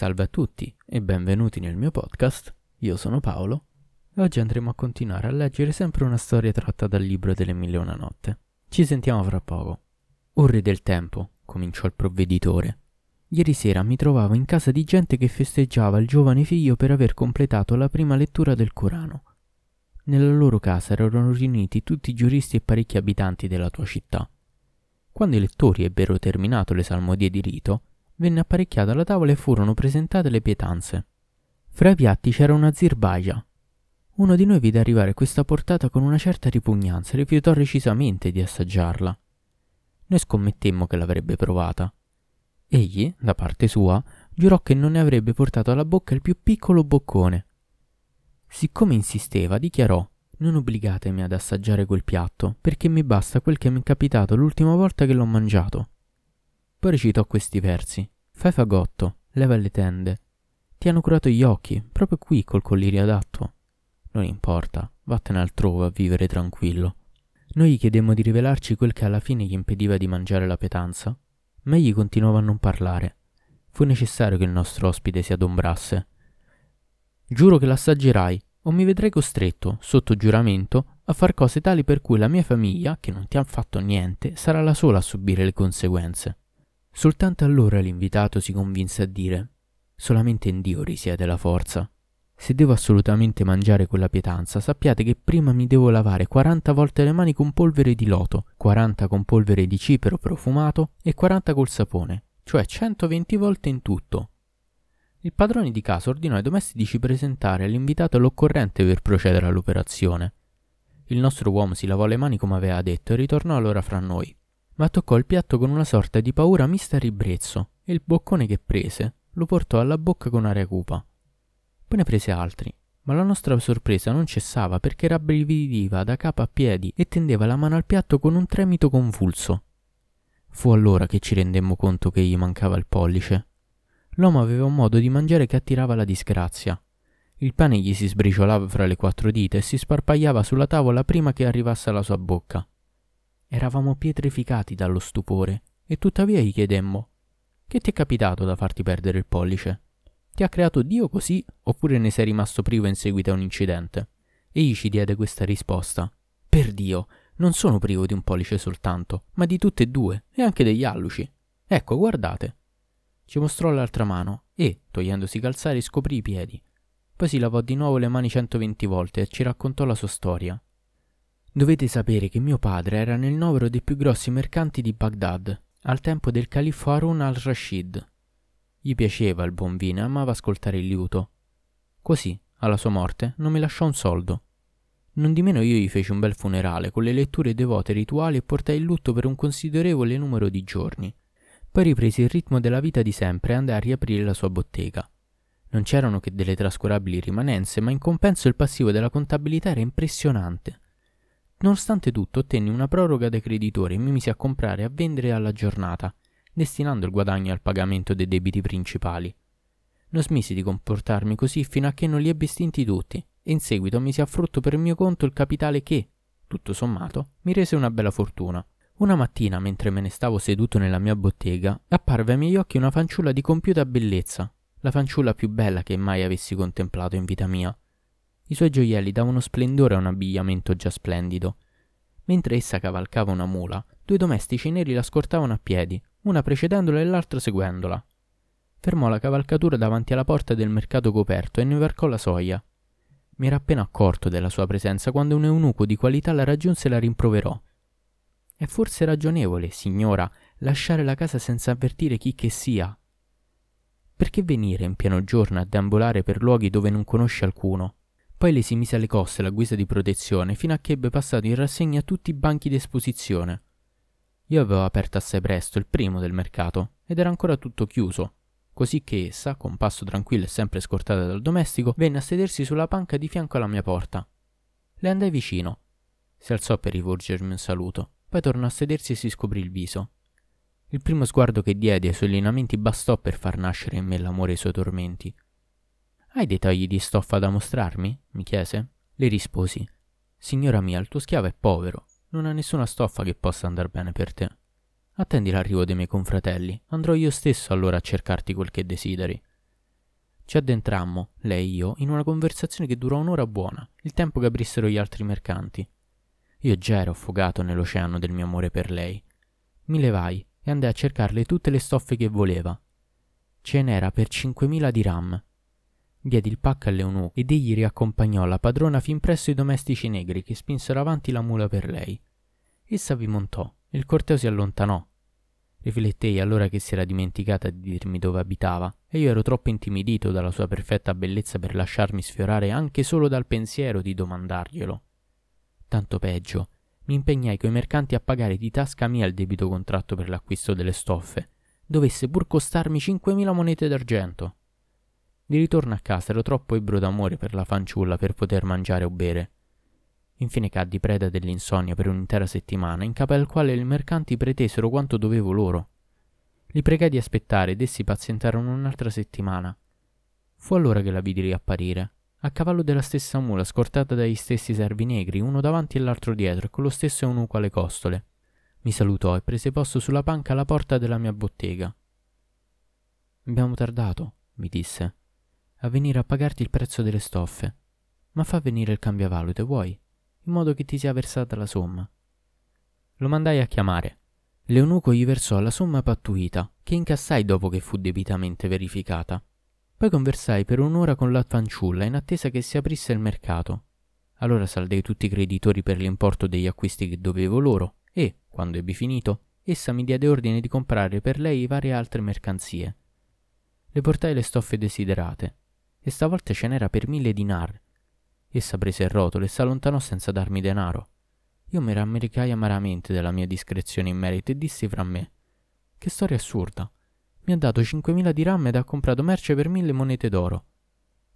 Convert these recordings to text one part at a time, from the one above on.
Salve a tutti e benvenuti nel mio podcast. Io sono Paolo e oggi andremo a continuare a leggere sempre una storia tratta dal libro delle mille una notte. Ci sentiamo fra poco. Orre del tempo, cominciò il provveditore. Ieri sera mi trovavo in casa di gente che festeggiava il giovane figlio per aver completato la prima lettura del Corano. Nella loro casa erano riuniti tutti i giuristi e parecchi abitanti della tua città. Quando i lettori ebbero terminato le salmodie di rito, venne apparecchiata la tavola e furono presentate le pietanze. Fra i piatti c'era una zirbaia. Uno di noi vide arrivare questa portata con una certa ripugnanza e rifiutò recisamente di assaggiarla. Noi scommettemmo che l'avrebbe provata. Egli, da parte sua, giurò che non ne avrebbe portato alla bocca il più piccolo boccone. Siccome insisteva, dichiarò non obbligatemi ad assaggiare quel piatto, perché mi basta quel che mi è capitato l'ultima volta che l'ho mangiato. Poi recitò questi versi. Fai fagotto, leva le tende. Ti hanno curato gli occhi, proprio qui col collirio adatto. Non importa, vattene altrove a vivere tranquillo. Noi gli chiedemmo di rivelarci quel che alla fine gli impediva di mangiare la pietanza ma egli continuava a non parlare. Fu necessario che il nostro ospite si adombrasse. Giuro che l'assaggerai, o mi vedrai costretto, sotto giuramento, a far cose tali per cui la mia famiglia, che non ti ha fatto niente, sarà la sola a subire le conseguenze. Soltanto allora l'invitato si convinse a dire Solamente in Dio risiede la forza. Se devo assolutamente mangiare quella pietanza, sappiate che prima mi devo lavare 40 volte le mani con polvere di loto, 40 con polvere di cipero profumato e 40 col sapone, cioè 120 volte in tutto. Il padrone di casa ordinò ai domestici presentare all'invitato l'occorrente per procedere all'operazione. Il nostro uomo si lavò le mani come aveva detto e ritornò allora fra noi, ma toccò il piatto con una sorta di paura mista e ribrezzo, e il boccone che prese lo portò alla bocca con aria cupa. Poi ne prese altri, ma la nostra sorpresa non cessava perché rabbrividiva da capo a piedi e tendeva la mano al piatto con un tremito convulso. Fu allora che ci rendemmo conto che gli mancava il pollice. L'uomo aveva un modo di mangiare che attirava la disgrazia. Il pane gli si sbriciolava fra le quattro dita e si sparpagliava sulla tavola prima che arrivasse alla sua bocca. Eravamo pietrificati dallo stupore e tuttavia gli chiedemmo: Che ti è capitato da farti perdere il pollice? Ti ha creato Dio così oppure ne sei rimasto privo in seguito a un incidente? Egli ci diede questa risposta. Per Dio, non sono privo di un pollice soltanto, ma di tutte e due, e anche degli alluci. Ecco, guardate. Ci mostrò l'altra mano e, togliendosi i calzari, scoprì i piedi. Poi si lavò di nuovo le mani 120 volte e ci raccontò la sua storia. Dovete sapere che mio padre era nel novero dei più grossi mercanti di Baghdad, al tempo del califfo Harun al-Rashid, gli piaceva il buon vino e amava ascoltare il liuto. Così, alla sua morte, non mi lasciò un soldo. Non di meno io gli feci un bel funerale con le letture devote rituali e portai il lutto per un considerevole numero di giorni. Poi ripresi il ritmo della vita di sempre e andai a riaprire la sua bottega. Non c'erano che delle trascurabili rimanenze, ma in compenso il passivo della contabilità era impressionante. Nonostante tutto, ottenni una proroga dai creditori e mi misi a comprare e a vendere alla giornata, destinando il guadagno al pagamento dei debiti principali. Non smisi di comportarmi così fino a che non li ebbi estinti tutti, e in seguito misi a frutto per mio conto il capitale che, tutto sommato, mi rese una bella fortuna. Una mattina, mentre me ne stavo seduto nella mia bottega, apparve ai miei occhi una fanciulla di compiuta bellezza, la fanciulla più bella che mai avessi contemplato in vita mia. I suoi gioielli davano splendore a un abbigliamento già splendido. Mentre essa cavalcava una mula, due domestici neri la scortavano a piedi, una precedendola e l'altra seguendola. Fermò la cavalcatura davanti alla porta del mercato coperto e ne varcò la soglia. Mi era appena accorto della sua presenza quando un eunuco di qualità la raggiunse e la rimproverò. È forse ragionevole, signora, lasciare la casa senza avvertire chi che sia. Perché venire in pieno giorno a deambulare per luoghi dove non conosce alcuno? Poi le si mise alle coste la guisa di protezione fino a che ebbe passato in rassegna tutti i banchi d'esposizione. Io avevo aperto assai presto il primo del mercato ed era ancora tutto chiuso, così che essa, con passo tranquillo e sempre scortata dal domestico, venne a sedersi sulla panca di fianco alla mia porta. Le andai vicino. Si alzò per rivolgermi un saluto, poi tornò a sedersi e si scoprì il viso. Il primo sguardo che diedi ai suoi lineamenti bastò per far nascere in me l'amore e i suoi tormenti. Hai dei tagli di stoffa da mostrarmi? mi chiese. Le risposi. Signora mia, il tuo schiavo è povero non ha nessuna stoffa che possa andar bene per te. Attendi l'arrivo dei miei confratelli, andrò io stesso allora a cercarti quel che desideri. Ci addentrammo, lei e io, in una conversazione che durò un'ora buona, il tempo che aprissero gli altri mercanti. Io già ero affogato nell'oceano del mio amore per lei. Mi levai e andai a cercarle tutte le stoffe che voleva. Ce n'era per 5.000 dirham. Diedi il pacco all'eunuco ed egli riaccompagnò la padrona fin presso i domestici negri che spinsero avanti la mula per lei. Essa vi montò e il corteo si allontanò, Riflettei allora che si era dimenticata di dirmi dove abitava e io ero troppo intimidito dalla sua perfetta bellezza per lasciarmi sfiorare anche solo dal pensiero di domandarglielo. Tanto peggio, mi impegnai coi mercanti a pagare di tasca mia il debito contratto per l'acquisto delle stoffe. Dovesse pur costarmi 5.000 monete d'argento. Di ritorno a casa ero troppo ebbro d'amore per la fanciulla per poter mangiare o bere. Infine caddi preda dell'insonnia per un'intera settimana, in capo al quale i mercanti pretesero quanto dovevo loro. Li pregai di aspettare ed essi pazientarono un'altra settimana. Fu allora che la vidi riapparire, a cavallo della stessa mula, scortata dagli stessi servi negri, uno davanti e l'altro dietro, e con lo stesso eunuco alle costole. Mi salutò e prese posto sulla panca alla porta della mia bottega. Abbiamo tardato, mi disse, a venire a pagarti il prezzo delle stoffe. Ma fa venire il cambiavalute, vuoi? in modo che ti sia versata la somma. Lo mandai a chiamare. L'eunuco gli versò la somma pattuita, che incassai dopo che fu debitamente verificata. Poi conversai per un'ora con la fanciulla in attesa che si aprisse il mercato. Allora saldai tutti i creditori per l'importo degli acquisti che dovevo loro e, quando ebbi finito, essa mi diede ordine di comprare per lei varie altre mercanzie. Le portai le stoffe desiderate, e stavolta ce n'era per mille dinar, Essa prese il rotolo e s'allontanò senza darmi denaro. Io mi rammaricai amaramente della mia discrezione in merito e dissi fra me: Che storia assurda! Mi ha dato 5.000 dirham ed ha comprato merce per mille monete d'oro.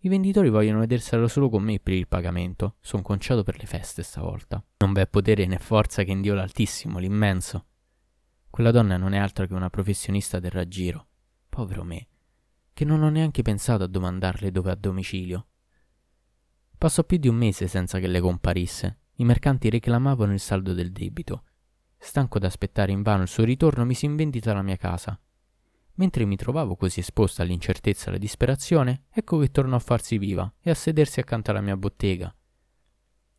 I venditori vogliono vederselo solo con me per il pagamento. Sono conciato per le feste stavolta. Non v'è potere né forza che in Dio l'Altissimo, l'immenso. Quella donna non è altro che una professionista del raggiro. Povero me, che non ho neanche pensato a domandarle dove a domicilio. Passò più di un mese senza che le comparisse. I mercanti reclamavano il saldo del debito. Stanco d'aspettare invano il suo ritorno, mi si invendita la mia casa. Mentre mi trovavo così esposta all'incertezza e alla disperazione, ecco che tornò a farsi viva e a sedersi accanto alla mia bottega.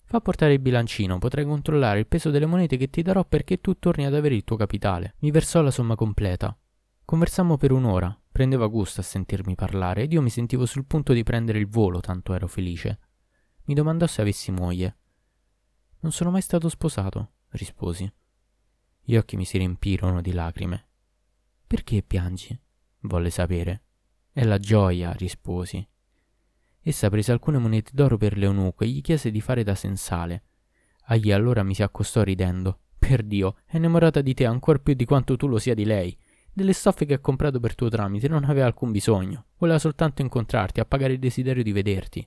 Fa portare il bilancino, potrai controllare il peso delle monete che ti darò perché tu torni ad avere il tuo capitale. Mi versò la somma completa. Conversammo per un'ora, prendeva gusto a sentirmi parlare ed io mi sentivo sul punto di prendere il volo, tanto ero felice. Mi domandò se avessi moglie. Non sono mai stato sposato, risposi. Gli occhi mi si riempirono di lacrime. Perché piangi? volle sapere. È la gioia, risposi. Essa prese alcune monete d'oro per l'eunuco e gli chiese di fare da sensale. Agli allora mi si accostò ridendo. Per Dio, è innamorata di te ancor più di quanto tu lo sia di lei. Delle stoffe che ha comprato per tuo tramite non aveva alcun bisogno. Voleva soltanto incontrarti, a pagare il desiderio di vederti.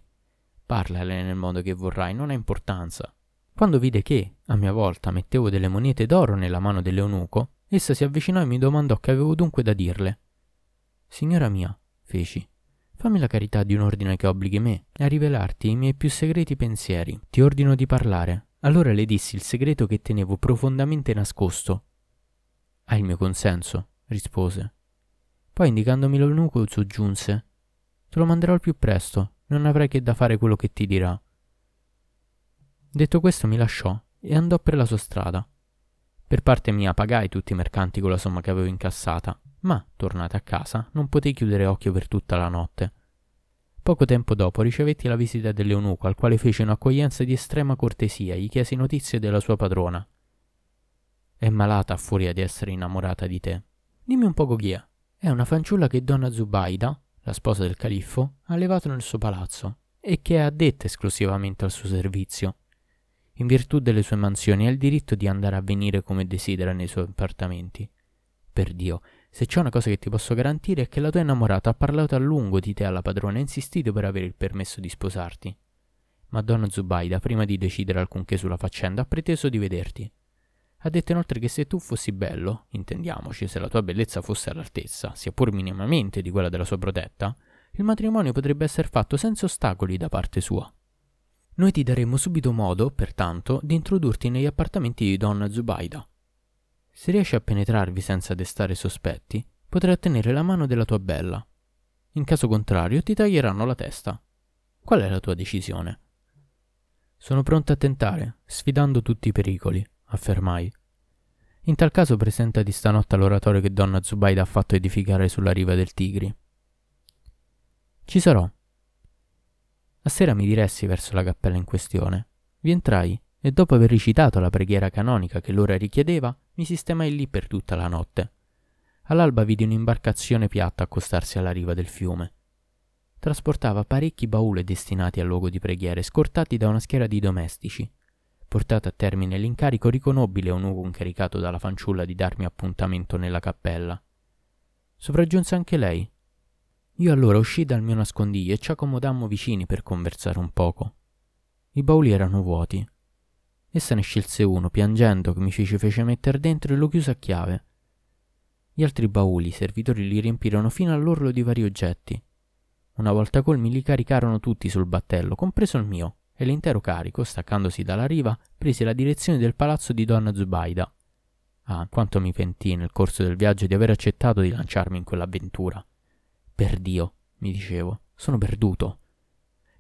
Parlale nel modo che vorrai, non ha importanza. Quando vide che, a mia volta, mettevo delle monete d'oro nella mano dell'eunuco, essa si avvicinò e mi domandò che avevo dunque da dirle. Signora mia, feci, fammi la carità di un ordine che obblighi me a rivelarti i miei più segreti pensieri. Ti ordino di parlare. Allora le dissi il segreto che tenevo profondamente nascosto. Hai il mio consenso, rispose. Poi, indicandomi l'eunuco, soggiunse: Te lo manderò al più presto non avrai che da fare quello che ti dirà. Detto questo mi lasciò e andò per la sua strada. Per parte mia pagai tutti i mercanti con la somma che avevo incassata, ma, tornata a casa, non potei chiudere occhio per tutta la notte. Poco tempo dopo ricevetti la visita dell'eunuco, al quale fece un'accoglienza di estrema cortesia e gli chiesi notizie della sua padrona. È malata a furia di essere innamorata di te. Dimmi un poco chi è. È una fanciulla che donna Zubaida, la sposa del califfo, ha levato nel suo palazzo e che è addetta esclusivamente al suo servizio. In virtù delle sue mansioni ha il diritto di andare a venire come desidera nei suoi appartamenti. Per Dio, se c'è una cosa che ti posso garantire è che la tua innamorata ha parlato a lungo di te alla padrona e ha insistito per avere il permesso di sposarti. Ma donna Zubaida, prima di decidere alcunché sulla faccenda, ha preteso di vederti. Ha detto inoltre che se tu fossi bello, intendiamoci, se la tua bellezza fosse all'altezza, sia pur minimamente di quella della sua protetta, il matrimonio potrebbe essere fatto senza ostacoli da parte sua. Noi ti daremo subito modo, pertanto, di introdurti negli appartamenti di donna Zubaida. Se riesci a penetrarvi senza destare sospetti, potrai ottenere la mano della tua bella. In caso contrario ti taglieranno la testa. Qual è la tua decisione? Sono pronto a tentare, sfidando tutti i pericoli, affermai. In tal caso presentati stanotte all'oratorio che donna Zubaida ha fatto edificare sulla riva del Tigri. Ci sarò. A sera mi diressi verso la cappella in questione. Vi entrai e dopo aver recitato la preghiera canonica che l'ora richiedeva, mi sistemai lì per tutta la notte. All'alba vidi un'imbarcazione piatta accostarsi alla riva del fiume. Trasportava parecchi bauli destinati al luogo di preghiere, scortati da una schiera di domestici. Portato a termine l'incarico, riconobile un uomo incaricato dalla fanciulla di darmi appuntamento nella cappella. Sopraggiunse anche lei. Io allora uscii dal mio nascondiglio e ci accomodammo vicini per conversare un poco. I bauli erano vuoti. Essa ne scelse uno, piangendo, che mi ci fece mettere dentro e lo chiuse a chiave. Gli altri bauli, i servitori li riempirono fino all'orlo di vari oggetti. Una volta colmi li caricarono tutti sul battello, compreso il mio, e l'intero carico, staccandosi dalla riva, prese la direzione del palazzo di donna Zubaida. Ah, quanto mi pentii nel corso del viaggio di aver accettato di lanciarmi in quell'avventura. Per Dio, mi dicevo, sono perduto.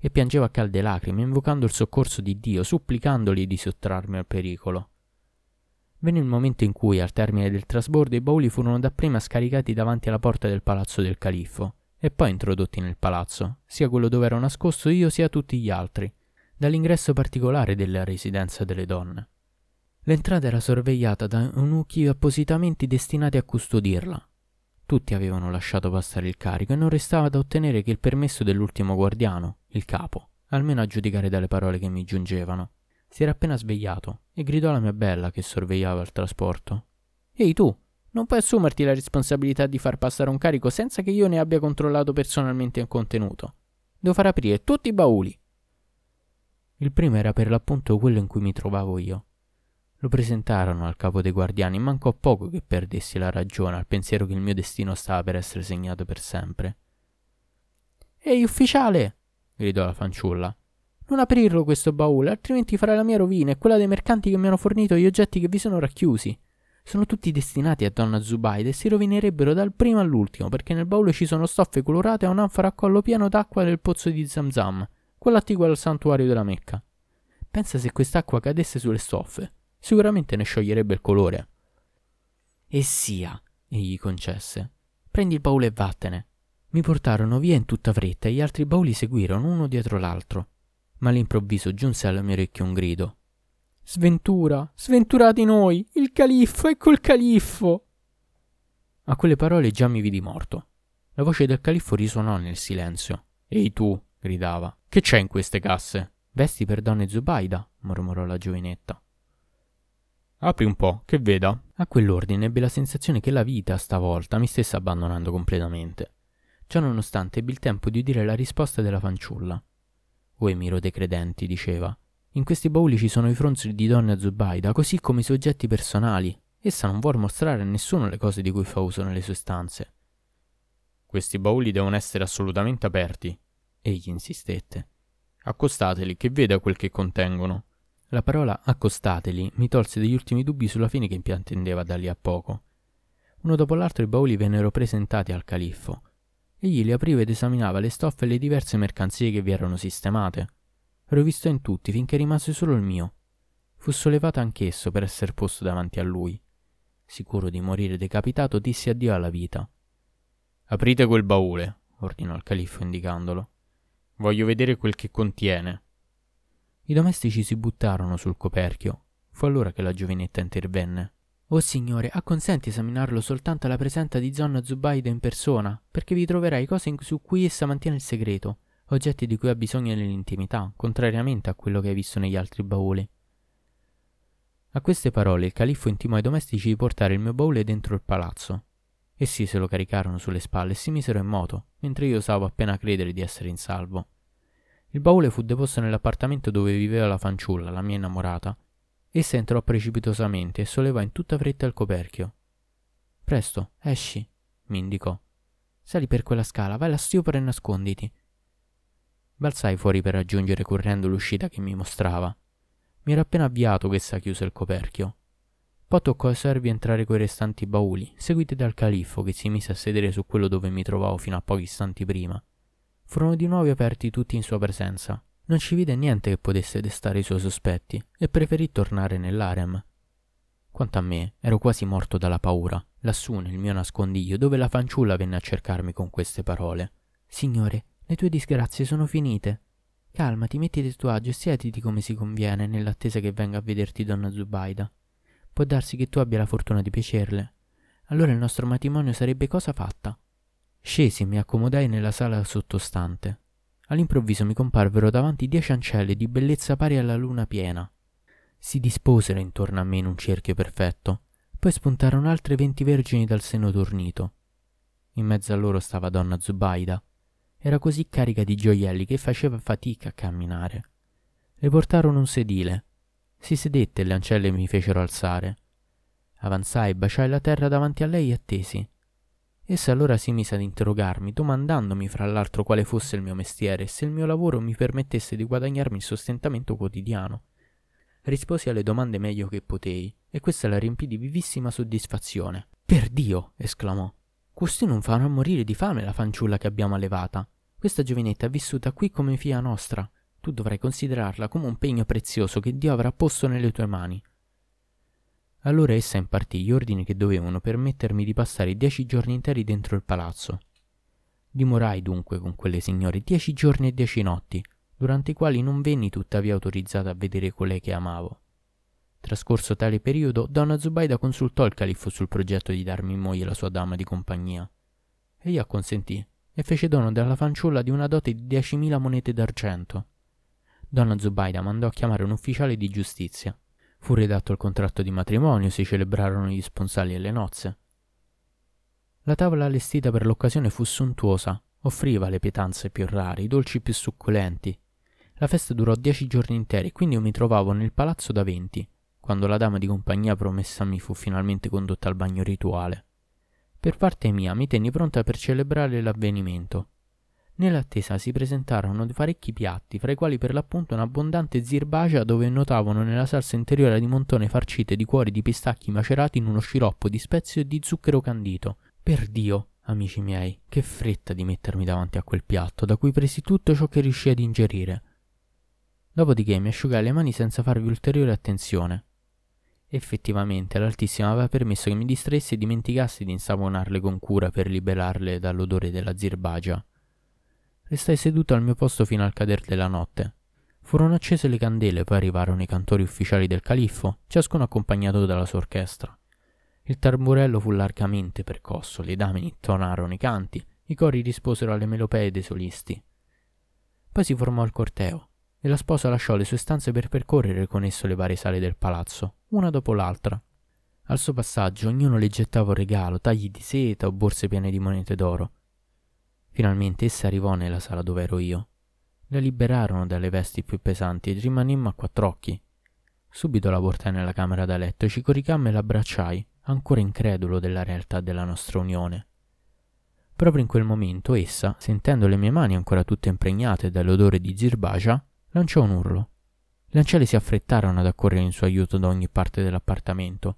E piangevo a calde lacrime, invocando il soccorso di Dio, supplicandogli di sottrarmi al pericolo. Venne il momento in cui, al termine del trasbordo, i bauli furono dapprima scaricati davanti alla porta del palazzo del califfo e poi introdotti nel palazzo, sia quello dove ero nascosto io sia tutti gli altri, dall'ingresso particolare della residenza delle donne. L'entrata era sorvegliata da eunuchi appositamente destinati a custodirla. Tutti avevano lasciato passare il carico e non restava da ottenere che il permesso dell'ultimo guardiano, il capo, almeno a giudicare dalle parole che mi giungevano. Si era appena svegliato e gridò alla mia bella che sorvegliava il trasporto. Ehi tu, non puoi assumerti la responsabilità di far passare un carico senza che io ne abbia controllato personalmente il contenuto. Devo far aprire tutti i bauli. Il primo era per l'appunto quello in cui mi trovavo io. Lo presentarono al capo dei guardiani, mancò poco che perdessi la ragione al pensiero che il mio destino stava per essere segnato per sempre. Ehi, ufficiale! gridò la fanciulla. Non aprirlo questo baule, altrimenti farai la mia rovina e quella dei mercanti che mi hanno fornito gli oggetti che vi sono racchiusi. Sono tutti destinati a donna Zubaida e si rovinerebbero dal primo all'ultimo, perché nel baule ci sono stoffe colorate e un'anfora a collo pieno d'acqua del pozzo di Zamzam, quello attiguo al santuario della Mecca. Pensa se quest'acqua cadesse sulle stoffe. Sicuramente ne scioglierebbe il colore. E sia, egli concesse. Prendi il baule e vattene. Mi portarono via in tutta fretta e gli altri bauli seguirono uno dietro l'altro ma all'improvviso giunse alle mie orecchie un grido. Sventura, sventurati noi, il califfo, ecco il califfo! A quelle parole già mi vidi morto. La voce del califfo risuonò nel silenzio. Ehi tu, gridava, che c'è in queste casse? Vesti per donne Zubaida, mormorò la giovinetta. Apri un po', che veda. A quell'ordine ebbe la sensazione che la vita, stavolta, mi stesse abbandonando completamente. Ciò nonostante ebbi il tempo di udire la risposta della fanciulla. O emiro dei credenti, diceva. In questi bauli ci sono i fronzoli di donna Zubaida, così come i suoi oggetti personali. Essa non vuole mostrare a nessuno le cose di cui fa uso nelle sue stanze. Questi bauli devono essere assolutamente aperti, egli insistette. Accostateli, che veda quel che contengono. La parola accostateli mi tolse degli ultimi dubbi sulla fine che intendeva da lì a poco. Uno dopo l'altro i bauli vennero presentati al califfo. Egli li apriva ed esaminava le stoffe e le diverse mercanzie che vi erano sistemate. Rovistò in tutti finché rimase solo il mio. Fu sollevato anch'esso per essere posto davanti a lui. Sicuro di morire decapitato, disse addio alla vita. Aprite quel baule, ordinò il califfo indicandolo. Voglio vedere quel che contiene. I domestici si buttarono sul coperchio. Fu allora che la giovinetta intervenne. Oh signore, acconsenti esaminarlo soltanto alla presenza di Zonna Zubaida in persona, perché vi troverai cose su cui essa mantiene il segreto, oggetti di cui ha bisogno nell'intimità, contrariamente a quello che hai visto negli altri bauli. A queste parole il califfo intimò ai domestici di portare il mio baule dentro il palazzo. Essi se lo caricarono sulle spalle e si misero in moto, mentre io osavo appena credere di essere in salvo. Il baule fu deposto nell'appartamento dove viveva la fanciulla, la mia innamorata, Essa entrò precipitosamente e sollevò in tutta fretta il coperchio. Presto, esci, mi indicò. Sali per quella scala, vai alla stiopera e nasconditi. Balzai fuori per raggiungere correndo l'uscita che mi mostrava. Mi ero appena avviato che essa chiuse il coperchio. Poi toccò ai servi entrare coi restanti bauli, seguiti dal califfo che si mise a sedere su quello dove mi trovavo fino a pochi istanti prima. Furono di nuovo aperti tutti in sua presenza. Non ci vide niente che potesse destare i suoi sospetti e preferì tornare nell'arem. Quanto a me, ero quasi morto dalla paura, lassù nel mio nascondiglio, dove la fanciulla venne a cercarmi con queste parole. Signore, le tue disgrazie sono finite. Calmati, mettiti a tuo agio e siediti come si conviene, nell'attesa che venga a vederti donna Zubaida. Può darsi che tu abbia la fortuna di piacerle. Allora il nostro matrimonio sarebbe cosa fatta. Scesi e mi accomodai nella sala sottostante. All'improvviso mi comparvero davanti dieci ancelle di bellezza pari alla luna piena. Si disposero intorno a me in un cerchio perfetto, poi spuntarono altre venti vergini dal seno tornito. In mezzo a loro stava donna Zubaida. Era così carica di gioielli che faceva fatica a camminare. Le portarono un sedile si sedette e le ancelle mi fecero alzare. Avanzai, baciai la terra davanti a lei e attesi. Essa allora si mise ad interrogarmi, domandandomi fra l'altro quale fosse il mio mestiere e se il mio lavoro mi permettesse di guadagnarmi il sostentamento quotidiano. Risposi alle domande meglio che potei, e questa la riempì di vivissima soddisfazione. Per Dio! esclamò. Costui non farà morire di fame la fanciulla che abbiamo allevata. Questa giovinetta è vissuta qui come figlia nostra tu dovrai considerarla come un pegno prezioso che Dio avrà posto nelle tue mani. Allora essa impartì gli ordini che dovevano permettermi di passare dieci giorni interi dentro il palazzo. Dimorai dunque con quelle signore dieci giorni e dieci notti, durante i quali non venni tuttavia autorizzata a vedere colei che amavo. Trascorso tale periodo, donna Zubaida consultò il califfo sul progetto di darmi in moglie la sua dama di compagnia. Egli acconsentì e fece dono della fanciulla di una dote di diecimila monete d'argento. Donna Zubaida mandò a chiamare un ufficiale di giustizia. Fu redatto il contratto di matrimonio, si celebrarono gli sponsali e le nozze. La tavola allestita per l'occasione fu sontuosa, offriva le pietanze più rare, i dolci più succulenti. La festa durò dieci giorni interi, quindi io mi trovavo nel palazzo da venti, quando la dama di compagnia promessa mi fu finalmente condotta al bagno rituale. Per parte mia mi tenni pronta per celebrare l'avvenimento. Nell'attesa si presentarono parecchi piatti, fra i quali per l'appunto un'abbondante zirbacia dove notavano nella salsa interiore di montone farcite di cuori di pistacchi macerati in uno sciroppo di spezie e di zucchero candito. Per Dio, amici miei, che fretta di mettermi davanti a quel piatto, da cui presi tutto ciò che riuscii ad ingerire. Dopodiché mi asciugai le mani senza farvi ulteriore attenzione. Effettivamente l'Altissimo aveva permesso che mi distraessi e dimenticassi di insaponarle con cura per liberarle dall'odore della zirbagia. Restai seduto al mio posto fino al cader della notte. Furono accese le candele, poi arrivarono i cantori ufficiali del califfo, ciascuno accompagnato dalla sua orchestra. Il tamburello fu largamente percosso, le dame intonarono i canti, i cori risposero alle melopee dei solisti. Poi si formò il corteo e la sposa lasciò le sue stanze per percorrere con esso le varie sale del palazzo, una dopo l'altra. Al suo passaggio ognuno le gettava un regalo, tagli di seta o borse piene di monete d'oro. Finalmente essa arrivò nella sala dove ero io. La liberarono dalle vesti più pesanti e rimanemmo a quattro occhi. Subito la portai nella camera da letto ci coricammo e l'abbracciai, ancora incredulo della realtà della nostra unione. Proprio in quel momento essa, sentendo le mie mani ancora tutte impregnate dall'odore di zirbacia, lanciò un urlo. Le ancelle si affrettarono ad accorrere in suo aiuto da ogni parte dell'appartamento.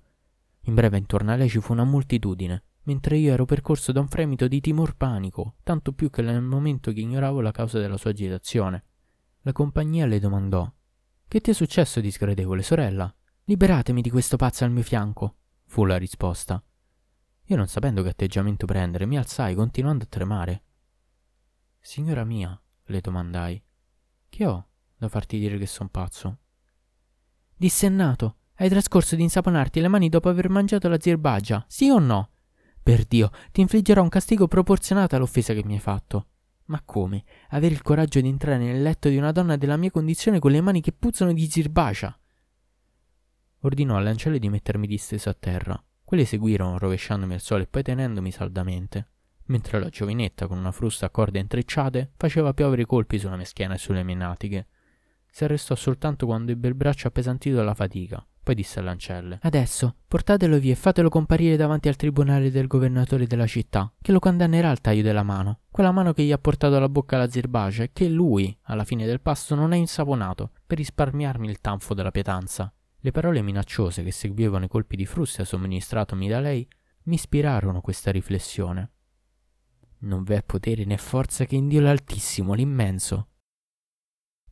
In breve intorno a lei ci fu una moltitudine, mentre io ero percorso da un fremito di timor panico, tanto più che nel momento che ignoravo la causa della sua agitazione. La compagnia le domandò Che ti è successo, disgradevole sorella? Liberatemi di questo pazzo al mio fianco, fu la risposta. Io non sapendo che atteggiamento prendere, mi alzai continuando a tremare. Signora mia, le domandai, che ho da farti dire che son pazzo? Dissennato, hai trascorso di insaponarti le mani dopo aver mangiato la zirbagia, sì o no? Per Dio, ti infliggerò un castigo proporzionato all'offesa che mi hai fatto. Ma come? Avere il coraggio di entrare nel letto di una donna della mia condizione con le mani che puzzano di zirbacia? Ordinò alle ancelle di mettermi disteso a terra. Quelle seguirono, rovesciandomi al suolo e poi tenendomi saldamente, mentre la giovinetta, con una frusta a corde intrecciate, faceva piovere colpi sulla mia schiena e sulle mie natiche. Si arrestò soltanto quando ebbe il braccio appesantito dalla fatica. Poi disse all'ancelle: Adesso portatelo via e fatelo comparire davanti al tribunale del governatore della città, che lo condannerà al taglio della mano. Quella mano che gli ha portato alla bocca la zirbacia e che lui, alla fine del pasto, non ha insaponato per risparmiarmi il tanfo della pietanza. Le parole minacciose che seguivano i colpi di frusta somministratomi da lei mi ispirarono questa riflessione. Non v'è potere né forza che in Dio l'Altissimo, l'immenso.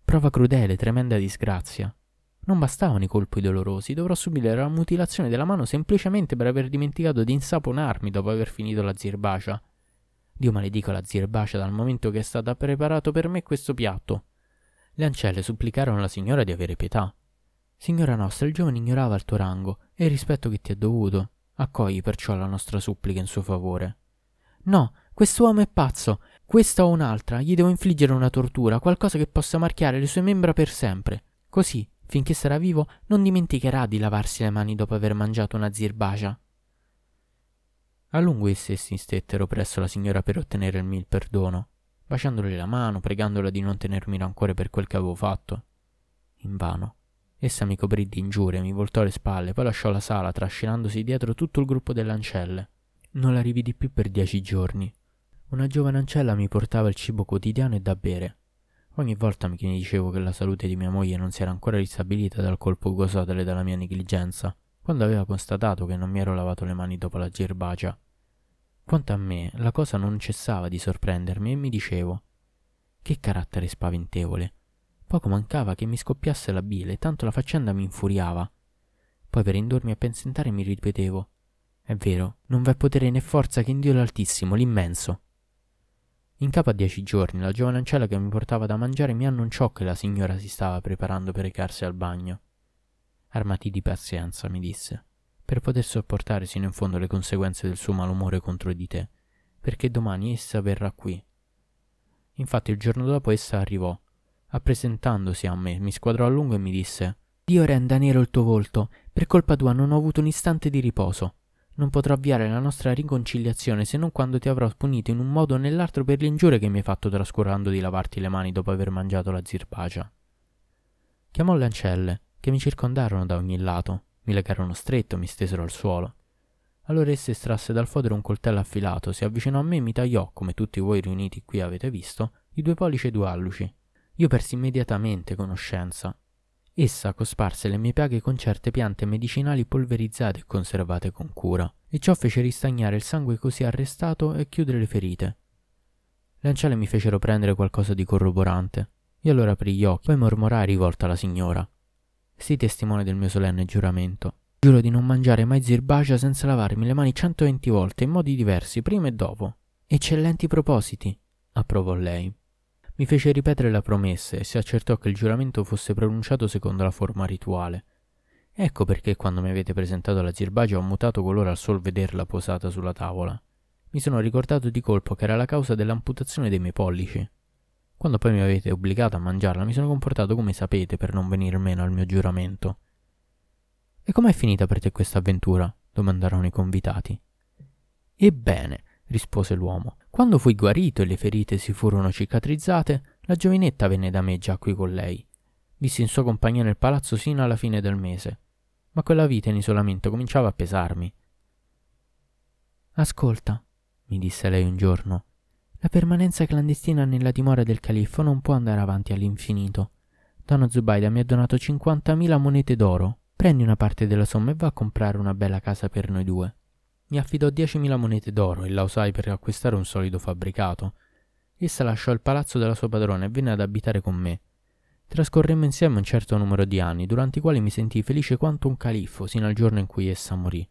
Prova crudele, tremenda disgrazia. Non bastavano i colpi dolorosi, dovrò subire la mutilazione della mano semplicemente per aver dimenticato di insaponarmi dopo aver finito la zirbacia. Dio maledico la zirbacia dal momento che è stato preparato per me questo piatto. Le ancelle supplicarono alla signora di avere pietà. Signora nostra, il giovane ignorava il tuo rango e il rispetto che ti è dovuto. Accogli perciò la nostra supplica in suo favore. No, quest'uomo è pazzo. Questa o un'altra, gli devo infliggere una tortura, qualcosa che possa marchiare le sue membra per sempre. Così, finché sarà vivo, non dimenticherà di lavarsi le mani dopo aver mangiato una zirbacia. A lungo essi si stettero presso la signora per ottenere il mio perdono, baciandole la mano, pregandola di non tenermi rancore per quel che avevo fatto. Invano. Essa mi coprì di ingiurie, mi voltò le spalle, poi lasciò la sala, trascinandosi dietro tutto il gruppo delle ancelle. Non la rividi più per dieci giorni. Una giovane ancella mi portava il cibo quotidiano e da bere. Ogni volta mi dicevo che la salute di mia moglie non si era ancora ristabilita dal colpo causatole dalla mia negligenza, quando aveva constatato che non mi ero lavato le mani dopo la gerbacia. Quanto a me, la cosa non cessava di sorprendermi e mi dicevo: Che carattere spaventevole! Poco mancava che mi scoppiasse la bile, tanto la faccenda mi infuriava. Poi per indurmi a pensentare mi ripetevo: È vero, non v'è potere né forza che in Dio l'Altissimo, l'immenso. In capo a dieci giorni, la giovane ancella che mi portava da mangiare mi annunciò che la signora si stava preparando per recarsi al bagno. Armati di pazienza, mi disse, per poter sopportare sino in fondo le conseguenze del suo malumore contro di te, perché domani essa verrà qui. Infatti il giorno dopo essa arrivò, appresentandosi a me, mi squadrò a lungo e mi disse Dio renda nero il tuo volto, per colpa tua non ho avuto un istante di riposo. Non potrò avviare la nostra riconciliazione se non quando ti avrò punito in un modo o nell'altro per le ingiurie che mi hai fatto trascurando di lavarti le mani dopo aver mangiato la zirbacia. Chiamò le ancelle che mi circondarono da ogni lato, mi legarono stretto, mi stesero al suolo. Allora essa estrasse dal fodero un coltello affilato, si avvicinò a me e mi tagliò, come tutti voi riuniti qui avete visto, i due pollici e due alluci. Io persi immediatamente conoscenza. Essa cosparse le mie piaghe con certe piante medicinali polverizzate e conservate con cura, e ciò fece ristagnare il sangue così arrestato e chiudere le ferite. Le ancelle mi fecero prendere qualcosa di corroborante. Io allora aprii gli occhi, poi mormorai rivolta alla signora. Sii testimone del mio solenne giuramento. Giuro di non mangiare mai zirbacia senza lavarmi le mani 120 volte in modi diversi, prima e dopo. Eccellenti propositi, approvò lei. Mi fece ripetere la promessa e si accertò che il giuramento fosse pronunciato secondo la forma rituale. Ecco perché quando mi avete presentato la zirbagia ho mutato colore al sol vederla posata sulla tavola. Mi sono ricordato di colpo che era la causa dell'amputazione dei miei pollici. Quando poi mi avete obbligato a mangiarla, mi sono comportato come sapete per non venir meno al mio giuramento. E com'è finita per te questa avventura? domandarono i convitati. Ebbene, rispose l'uomo, quando fui guarito e le ferite si furono cicatrizzate, la giovinetta venne da me già qui con lei. Vissi in sua compagnia nel palazzo sino alla fine del mese, ma quella vita in isolamento cominciava a pesarmi. Ascolta, mi disse lei un giorno, la permanenza clandestina nella dimora del califfo non può andare avanti all'infinito. Donna Zubaida mi ha donato 50.000 monete d'oro. Prendi una parte della somma e va a comprare una bella casa per noi due. Mi affidò 10.000 monete d'oro e la usai per acquistare un solido fabbricato. Essa lasciò il palazzo della sua padrona e venne ad abitare con me. Trascorremmo insieme un certo numero di anni, durante i quali mi sentii felice quanto un califfo, sino al giorno in cui essa morì.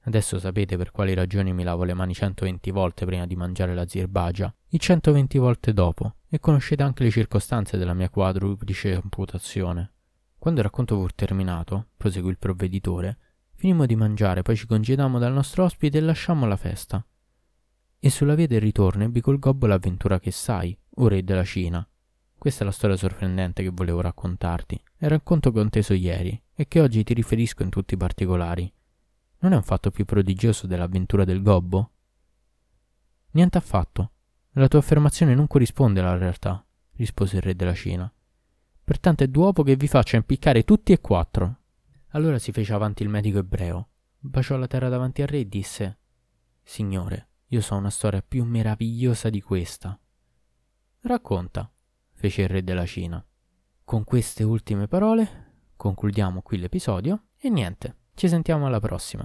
Adesso sapete per quali ragioni mi lavo le mani 120 volte prima di mangiare la zirbagia e 120 volte dopo, e conoscete anche le circostanze della mia quadruplice amputazione. Quando il racconto fu terminato, proseguì il provveditore, finimmo di mangiare, poi ci congedammo dal nostro ospite e lasciammo la festa. E sulla via del ritorno ebbi col gobbo l'avventura che sai, o re della Cina. Questa è la storia sorprendente che volevo raccontarti. È il racconto che ho inteso ieri e che oggi ti riferisco in tutti i particolari. Non è un fatto più prodigioso dell'avventura del gobbo? Niente affatto. La tua affermazione non corrisponde alla realtà, rispose il re della Cina. Pertanto è d'uopo che vi faccia impiccare tutti e quattro. Allora si fece avanti il medico ebreo, baciò la terra davanti al re e disse Signore, io so una storia più meravigliosa di questa. Racconta, fece il re della Cina. Con queste ultime parole concludiamo qui l'episodio e niente, ci sentiamo alla prossima.